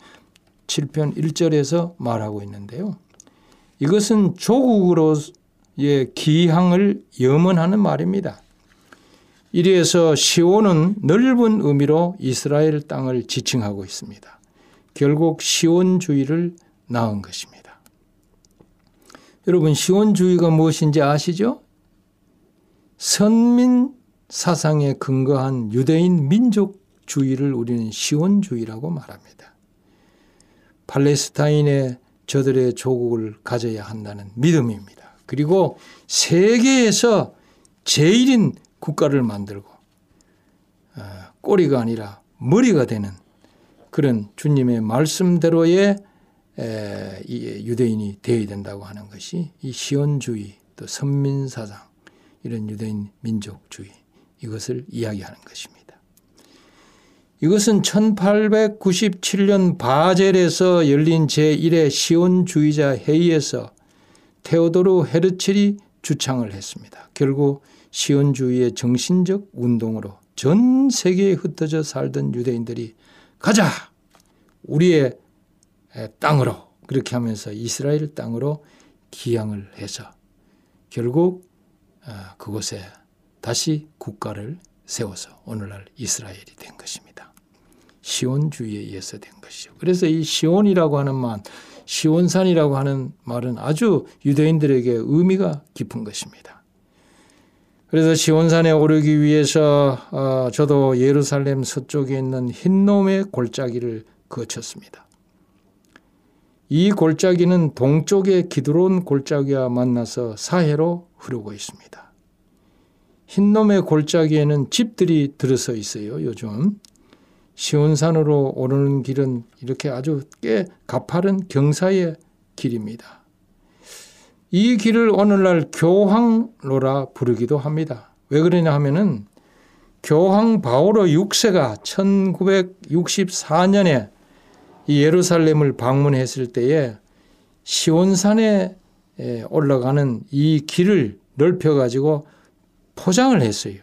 1절에서 말하고 있는데요. 이것은 조국으로 의 기항을 염원하는 말입니다. 이리에서 시온은 넓은 의미로 이스라엘 땅을 지칭하고 있습니다. 결국 시온주의를 낳은 것입니다. 여러분 시온주의가 무엇인지 아시죠? 선민 사상에 근거한 유대인 민족주의를 우리는 시온주의라고 말합니다. 팔레스타인의 저들의 조국을 가져야 한다는 믿음입니다. 그리고 세계에서 제일인 국가를 만들고 어, 꼬리가 아니라 머리가 되는 그런 주님의 말씀대로의 유대인이 되어야 된다고 하는 것이 이 시온주의 또 선민사상 이런 유대인 민족주의 이것을 이야기하는 것입니다. 이것은 1897년 바젤에서 열린 제1회 시온주의자 회의에서 테오도르 헤르첼이 주창을 했습니다. 결국 시온주의의 정신적 운동으로 전 세계에 흩어져 살던 유대인들이 가자! 우리의 땅으로 그렇게 하면서 이스라엘 땅으로 기양을 해서 결국 어, 그곳에 다시 국가를 세워서 오늘날 이스라엘이 된 것입니다. 시온주의에 의해서 된 것이죠. 그래서 이 시온이라고 하는 말, 시온산이라고 하는 말은 아주 유대인들에게 의미가 깊은 것입니다. 그래서 시온산에 오르기 위해서 어, 저도 예루살렘 서쪽에 있는 흰놈의 골짜기를 거쳤습니다. 이 골짜기는 동쪽의 기드론 골짜기와 만나서 사해로 흐르고 있습니다. 흰놈의 골짜기에는 집들이 들어서 있어요, 요즘. 시온산으로 오르는 길은 이렇게 아주 꽤 가파른 경사의 길입니다. 이 길을 오늘날 교황로라 부르기도 합니다. 왜 그러냐 하면은 교황 바오로 6세가 1964년에 이 예루살렘을 방문했을 때에 시온산에 올라가는 이 길을 넓혀 가지고 포장을 했어요.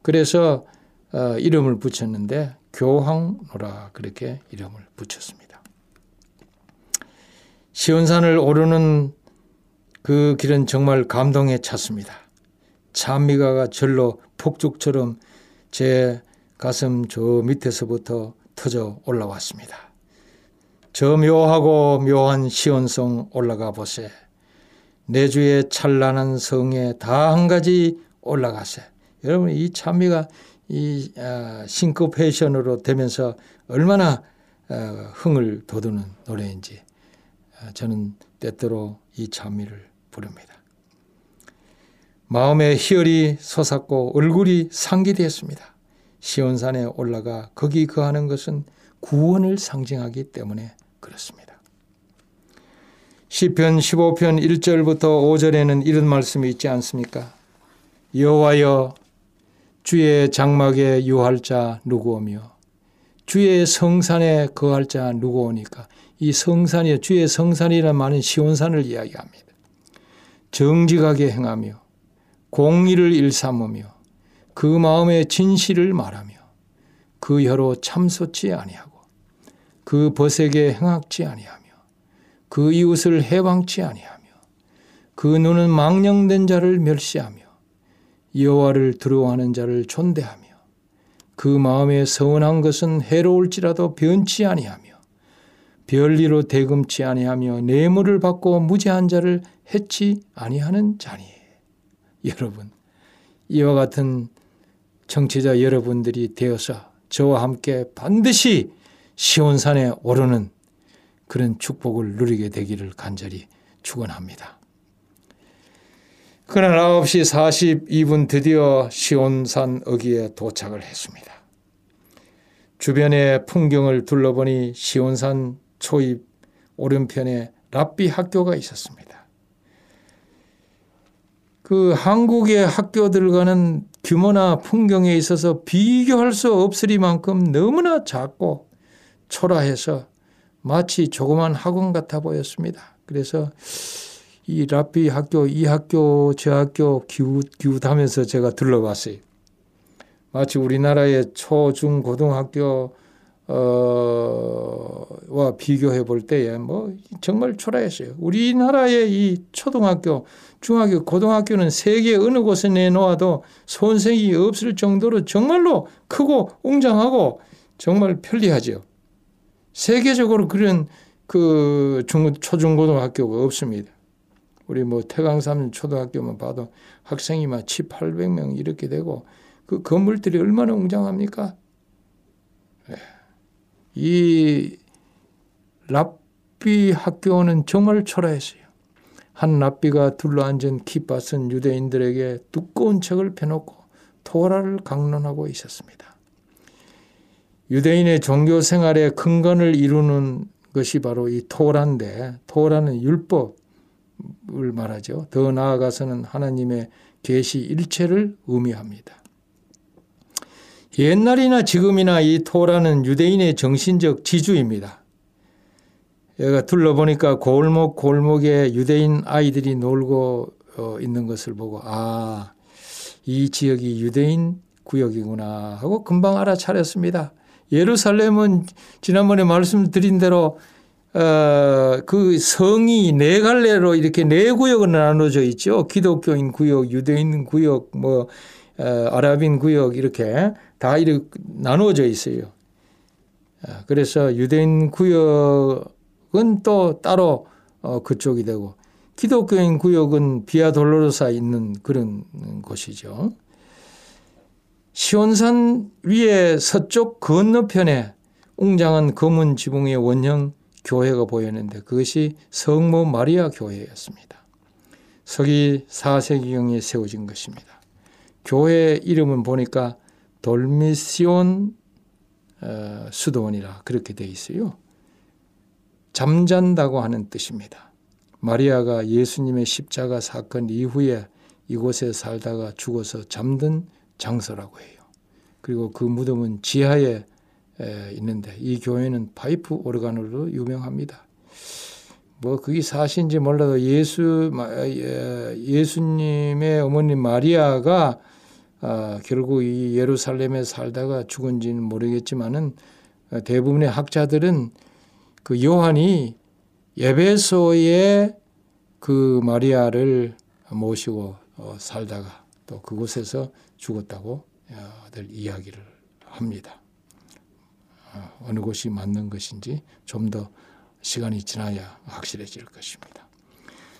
그래서 어, 이름을 붙였는데 교황로라 그렇게 이름을 붙였습니다. 시온산을 오르는 그 길은 정말 감동에 찼습니다. 찬미가가 절로 폭죽처럼 제 가슴 저 밑에서부터 터져 올라왔습니다. 저 묘하고 묘한 시온성 올라가 보세. 내 주의 찬란한 성에 다 한 가지 올라가세. 여러분 이 찬미가 이 아, 싱크페이션으로 되면서 얼마나 어, 흥을 돋우는 노래인지 아, 저는 때때로 이 찬미를 부릅니다. 마음에 희열이 솟았고 얼굴이 상기되었습니다. 시온산에 올라가 거기 거하는 것은 구원을 상징하기 때문에 그렇습니다. 시편 15편 1절부터 5절에는 이런 말씀이 있지 않습니까? 여호와여 주의 장막에 유할 자 누구오며 주의 성산에 거할 자 누구 오니까 이 성산이 주의 성산이라는 말은 시온산을 이야기합니다. 정직하게 행하며 공의를 일삼으며 그 마음의 진실을 말하며 그 혀로 참소치 아니하고 그 벗에게 행악지 아니하며 그 이웃을 해방치 아니하며 그 눈은 망령된 자를 멸시하며 여호와를 두려워하는 자를 존대하며 그 마음에 서운한 것은 해로울지라도 변치 아니하며 별리로 대금치 아니하며 뇌물을 받고 무죄한 자를 해치 아니하는 자니 여러분 이와 같은 정치자 여러분들이 되어서 저와 함께 반드시 시온산에 오르는 그런 축복을 누리게 되기를 간절히 축원합니다. 그날 9시 42분 드디어 시온산 어기에 도착을 했습니다. 주변의 풍경을 둘러보니 시온산 초입 오른편에 랍비 학교가 있었습니다. 그 한국의 학교들과는 규모나 풍경에 있어서 비교할 수 없으리만큼 너무나 작고 초라해서 마치 조그만 학원 같아 보였습니다. 그래서 이 랍비 학교, 이 학교, 저 학교 기웃, 기웃하면서 제가 둘러봤어요. 마치 우리나라의 초, 중, 고등학교, 어, 와 비교해 볼 때에 뭐 정말 초라했어요. 우리나라의 이 초등학교, 중학교, 고등학교는 세계 어느 곳에 내놓아도 손색이 없을 정도로 정말로 크고 웅장하고 정말 편리하죠. 세계적으로 그런 그 중, 초중고등학교가 없습니다. 우리 뭐 태강삼 초등학교만 봐도 학생이 막 7, 800명 이렇게 되고 그 건물들이 얼마나 웅장합니까? 예. 이 랍비 학교는 정말 초라했어요. 한 랍비가 둘러앉은 키팟은 유대인들에게 두꺼운 책을 펴놓고 토라를 강론하고 있었습니다. 유대인의 종교 생활의 근간을 이루는 것이 바로 이 토라인데 토라는 율법, 을 말하죠. 더 나아가서는 하나님의 계시 일체를 의미합니다. 옛날이나 지금이나 이 토라는 유대인의 정신적 지주입니다. 얘가 둘러보니까 골목 골목에 유대인 아이들이 놀고 어, 있는 것을 보고 아, 이 지역이 유대인 구역이구나 하고 금방 알아차렸습니다. 예루살렘은 지난번에 말씀드린 대로 어, 그 성이 네 갈래로 이렇게 네 구역으로 나눠져 있죠. 기독교인 구역, 유대인 구역, 뭐 어, 아랍인 구역 이렇게 다 이렇게 나누어져 있어요. 어, 그래서 유대인 구역은 또 따로 어, 그쪽이 되고 기독교인 구역은 비아 돌로로사 있는 그런 곳이죠. 시온산 위에 서쪽 건너편에 웅장한 검은 지붕의 원형 교회가 보였는데 그것이 성모 마리아 교회였습니다. 서기 4세기경에 세워진 것입니다. 교회 이름은 보니까 돌미시온 어, 수도원이라 그렇게 되어 있어요. 잠잔다고 하는 뜻입니다. 마리아가 예수님의 십자가 사건 이후에 이곳에 살다가 죽어서 잠든 장소라고 해요. 그리고 그 무덤은 지하에 있는데 이 교회는 파이프 오르간으로 유명합니다. 뭐 그게 사실인지 몰라도 예수 예수님의 어머니 마리아가 아, 결국 이 예루살렘에 살다가 죽은지는 모르겠지만은 대부분의 학자들은 그 요한이 예배소에 그 마리아를 모시고 어, 살다가 또 그곳에서 죽었다고 들 이야기를 합니다. 어, 어느 곳이 맞는 것인지 좀 더 시간이 지나야 확실해질 것입니다.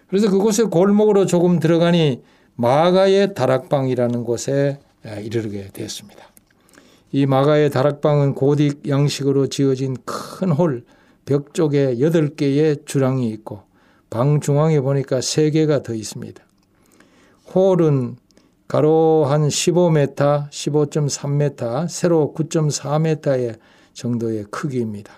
그래서 그곳에 골목으로 조금 들어가니 마가의 다락방이라는 곳에 이르게 되었습니다. 이 마가의 다락방은 고딕 양식으로 지어진 큰 홀, 벽 쪽에 8개의 주랑이 있고 방 중앙에 보니까 3개가 더 있습니다. 홀은 가로 한 15m, 15.3m, 세로 9.4m의 정도의 크기입니다.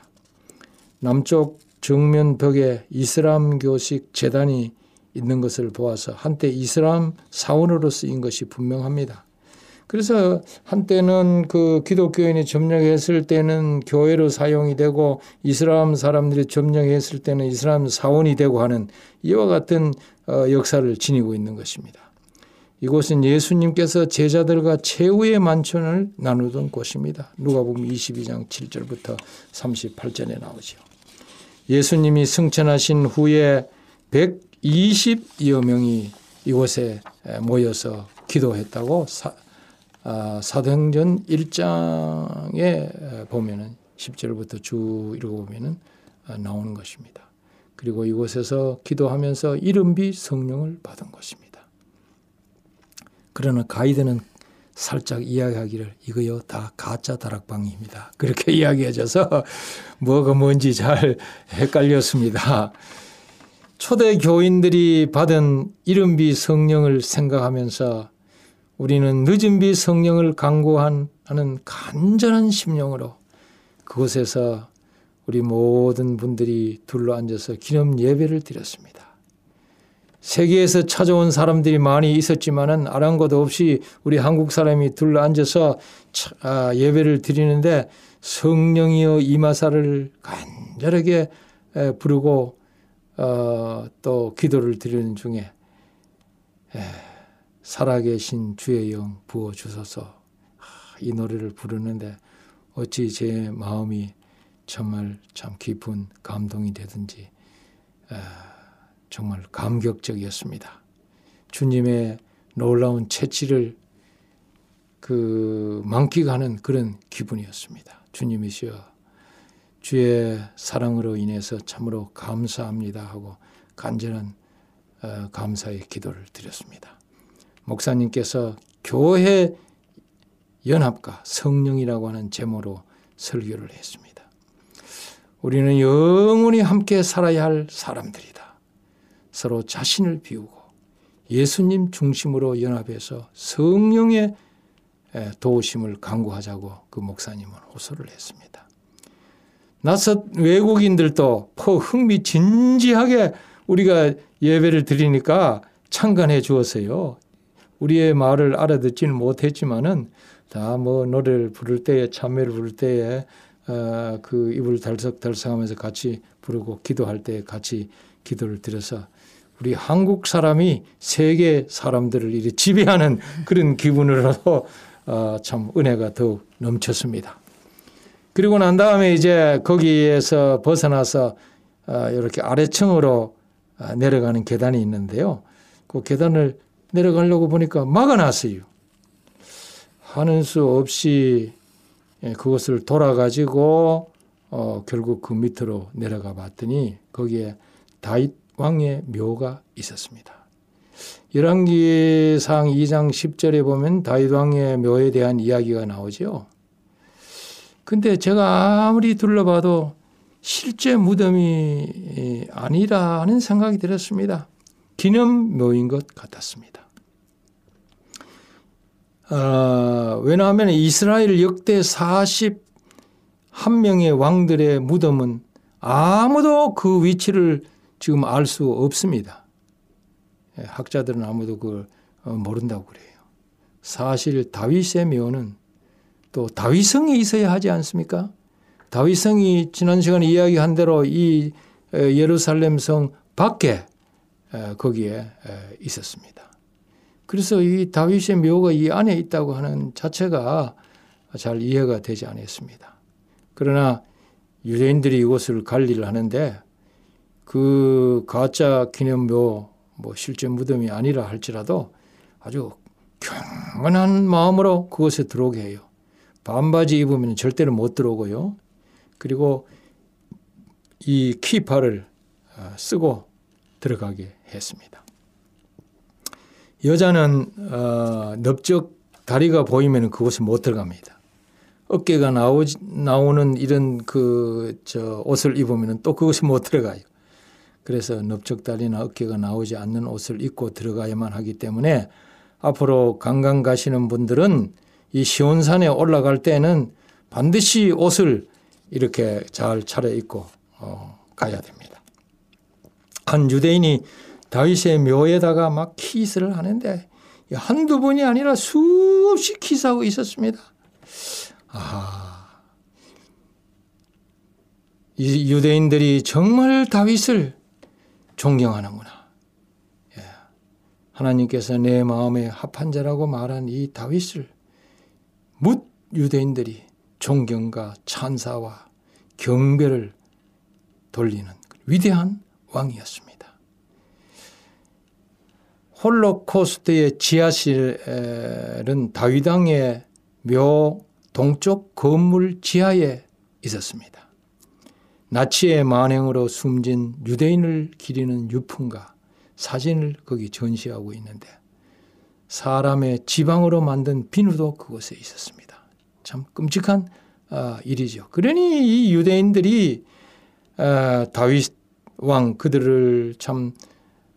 남쪽 정면 벽에 이슬람교식 재단이 있는 것을 보아서 한때 이슬람 사원으로 쓰인 것이 분명합니다. 그래서 한때는 그 기독교인이 점령했을 때는 교회로 사용이 되고 이슬람 사람들이 점령했을 때는 이슬람 사원이 되고 하는 이와 같은 어, 역사를 지니고 있는 것입니다. 이곳은 예수님께서 제자들과 최후의 만찬을 나누던 곳입니다. 누가복음 22장 7절부터 38절에 나오죠. 예수님이 승천하신 후에 120여 명이 이곳에 모여서 기도했다고 사, 아, 사도행전 1장에 보면은 10절부터 쭉 읽어보면은 아, 나오는 것입니다. 그리고 이곳에서 기도하면서 이른비 성령을 받은 것입니다. 그러나 가이드는 살짝 이야기하기를 이거요 다 가짜 다락방입니다. 그렇게 이야기해줘서 뭐가 뭔지 잘 헷갈렸습니다. 초대 교인들이 받은 이른비 성령을 생각하면서 우리는 늦은 비 성령을 강구한 하는 간절한 심령으로 그곳에서 우리 모든 분들이 둘러 앉아서 기념 예배를 드렸습니다. 세계에서 찾아온 사람들이 많이 있었지만은 아랑곳 없이 우리 한국 사람이 둘러 앉아서 아, 예배를 드리는데 성령이여 이마사를 간절하게 부르고 어, 또 기도를 드리는 중에 살아계신 주의 영 부어 주소서. 이 노래를 부르는데 어찌 제 마음이 정말 참 깊은 감동이 되든지 정말 감격적이었습니다. 주님의 놀라운 채취를 그 만끽하는 그런 기분이었습니다. 주님이시여 주의 사랑으로 인해서 참으로 감사합니다 하고 간절한 어, 감사의 기도를 드렸습니다. 목사님께서 교회 연합과 성령이라고 하는 제모로 설교를 했습니다. 우리는 영원히 함께 살아야 할 사람들이다. 서로 자신을 비우고 예수님 중심으로 연합해서 성령의 도우심을 강구하자고 그 목사님은 호소를 했습니다. 낯선 외국인들도 포 흥미 진지하게 우리가 예배를 드리니까 참관해 주었어요. 우리의 말을 알아듣지는 못했지만은 다 뭐 노래를 부를 때에 참매를 부를 때에 어, 그 입을 달썩달썩하면서 같이 부르고 기도할 때 같이 기도를 드려서 우리 한국 사람이 세계 사람들을 이렇게 지배하는 그런 기분으로 어, 참 은혜가 더욱 넘쳤습니다. 그리고 난 다음에 이제 거기에서 벗어나서 어, 이렇게 아래층으로 어, 내려가는 계단이 있는데요. 그 계단을 내려가려고 보니까 막아놨어요. 하는 수 없이 예, 그것을 돌아가지고 어, 결국 그 밑으로 내려가 봤더니 거기에 다윗 왕의 묘가 있었습니다. 열왕기상 2장 10절에 보면 다윗 왕의 묘에 대한 이야기가 나오죠. 근데 제가 아무리 둘러봐도 실제 무덤이 아니라 하는 생각이 들었습니다. 기념 묘인 것 같았습니다. 어, 왜냐하면 이스라엘 역대 41명의 왕들의 무덤은 아무도 그 위치를 지금 알 수 없습니다. 예, 학자들은 아무도 그걸 어, 모른다고 그래요. 사실 다윗의 묘는 또 다윗성이 있어야 하지 않습니까? 다윗성이 지난 시간에 이야기한 대로 이 예루살렘 성 밖에 거기에 있었습니다. 그래서 이 다윗의 묘가 이 안에 있다고 하는 자체가 잘 이해가 되지 않았습니다. 그러나 유대인들이 이곳을 관리를 하는데 그 가짜 기념묘 뭐 실제 무덤이 아니라 할지라도 아주 경건한 마음으로 그곳에 들어오게 해요. 반바지 입으면 절대로 못 들어오고요. 그리고 이 키파를 어, 쓰고 들어가게 했습니다. 여자는 어, 넓적 다리가 보이면 그곳에 못 들어갑니다. 어깨가 나오 나오는 이런 그 저 옷을 입으면 또 그것이 못 들어가요. 그래서 넓적다리나 어깨가 나오지 않는 옷을 입고 들어가야만 하기 때문에 앞으로 관광 가시는 분들은 이 시온산에 올라갈 때는 반드시 옷을 이렇게 잘 차려입고 어, 가야 됩니다. 한 유대인이 다윗의 묘에다가 막 키스를 하는데 한두 번이 아니라 수없이 기사하고 있었습니다. 아, 이 유대인들이 정말 다윗을 존경하는구나. 예. 하나님께서 내 마음에 합한 자라고 말한 이 다윗을 묻 유대인들이 존경과 찬사와 경배를 돌리는 위대한 왕이었습니다. 홀로코스트의 지하실은 다윗왕의 묘 동쪽 건물 지하에 있었습니다. 나치의 만행으로 숨진 유대인을 기리는 유품과 사진을 거기 전시하고 있는데 사람의 지방으로 만든 비누도 그곳에 있었습니다. 참 끔찍한 어, 일이죠. 그러니 이 유대인들이 어, 다윗 왕 그들을 참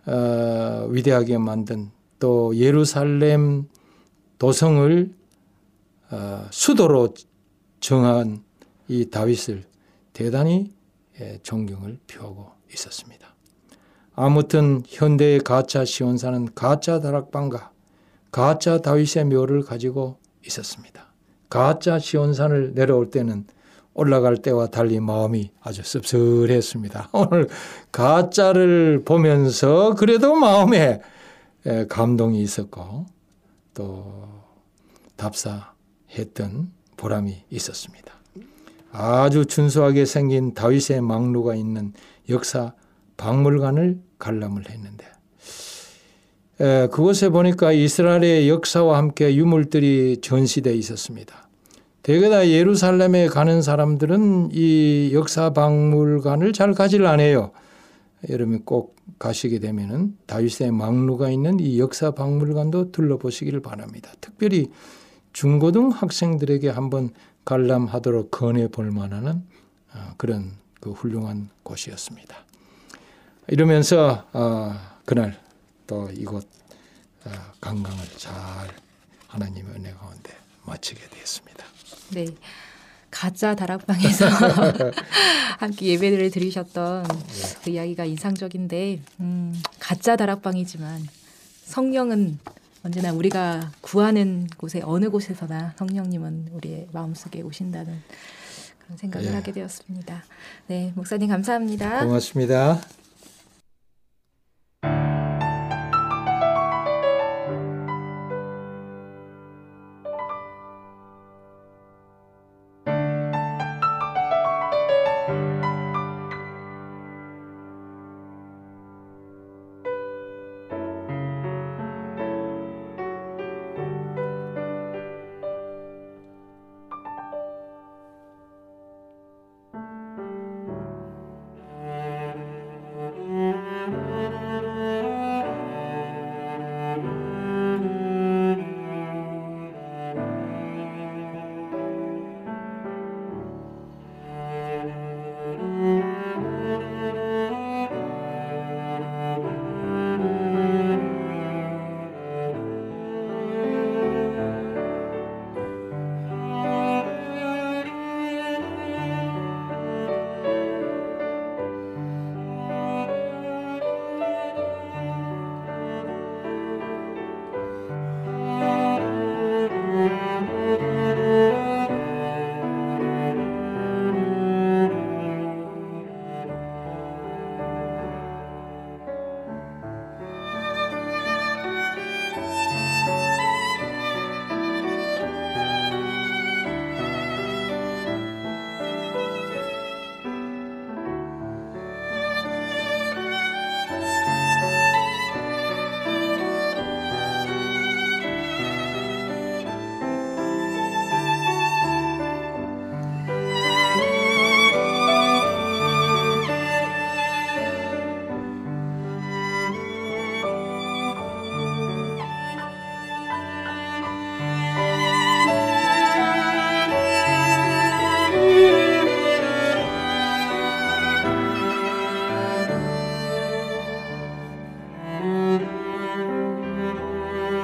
어, 위대하게 만든 또 예루살렘 도성을 수도로 정한 이 다윗을 대단히 예, 존경을 표하고 있었습니다. 아무튼 현대의 가짜 시온사는 가짜 다락방과 가짜 다윗의 묘를 가지고 있었습니다. 가짜 시온산을 내려올 때는 올라갈 때와 달리 마음이 아주 씁쓸했습니다. 오늘 가짜를 보면서 그래도 마음에 감동이 있었고 또 답사했던 보람이 있었습니다. 아주 준수하게 생긴 다윗의 망루가 있는 역사 박물관을 관람을 했는데 그곳에 보니까 이스라엘의 역사와 함께 유물들이 전시되어 있었습니다. 대개 다 예루살렘에 가는 사람들은 이 역사 박물관을 잘 가지를 않아요. 여러분 꼭 가시게 되면은 다윗의 망루가 있는 이 역사 박물관도 둘러보시기를 바랍니다. 특별히 중고등 학생들에게 한번 관람하도록 권해 볼 만한 어, 그런 그 훌륭한 곳이었습니다. 이러면서 어, 그날 또 이곳 어, 관광을 잘 하나님의 은혜 가운데 마치게 되었습니다. 네. 가짜 다락방에서 함께 예배를 드리셨던 그 이야기가 인상적인데 음, 가짜 다락방이지만 성령은 언제나 우리가 구하는 곳에 어느 곳에서나 성령님은 우리의 마음속에 오신다는 그런 생각을 예. 하게 되었습니다. 네, 목사님 감사합니다. 고맙습니다.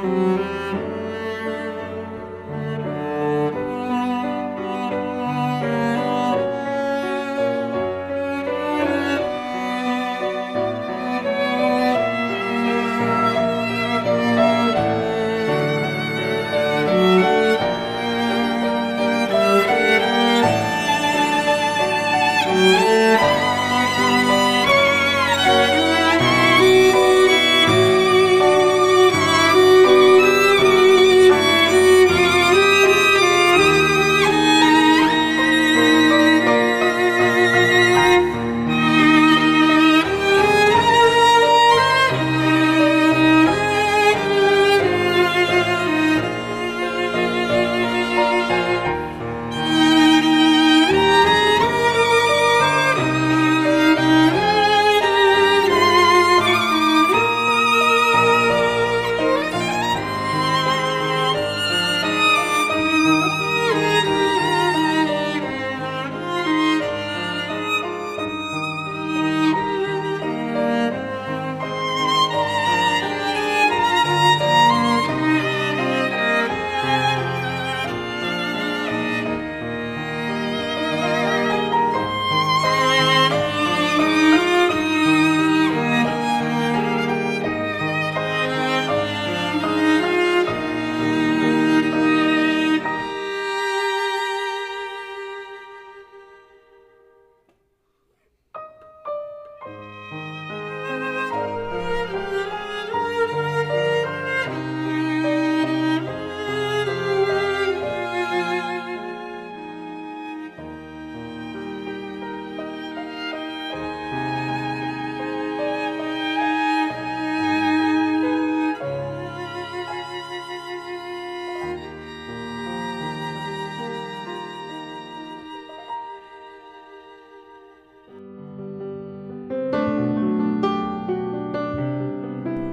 Mm-hmm.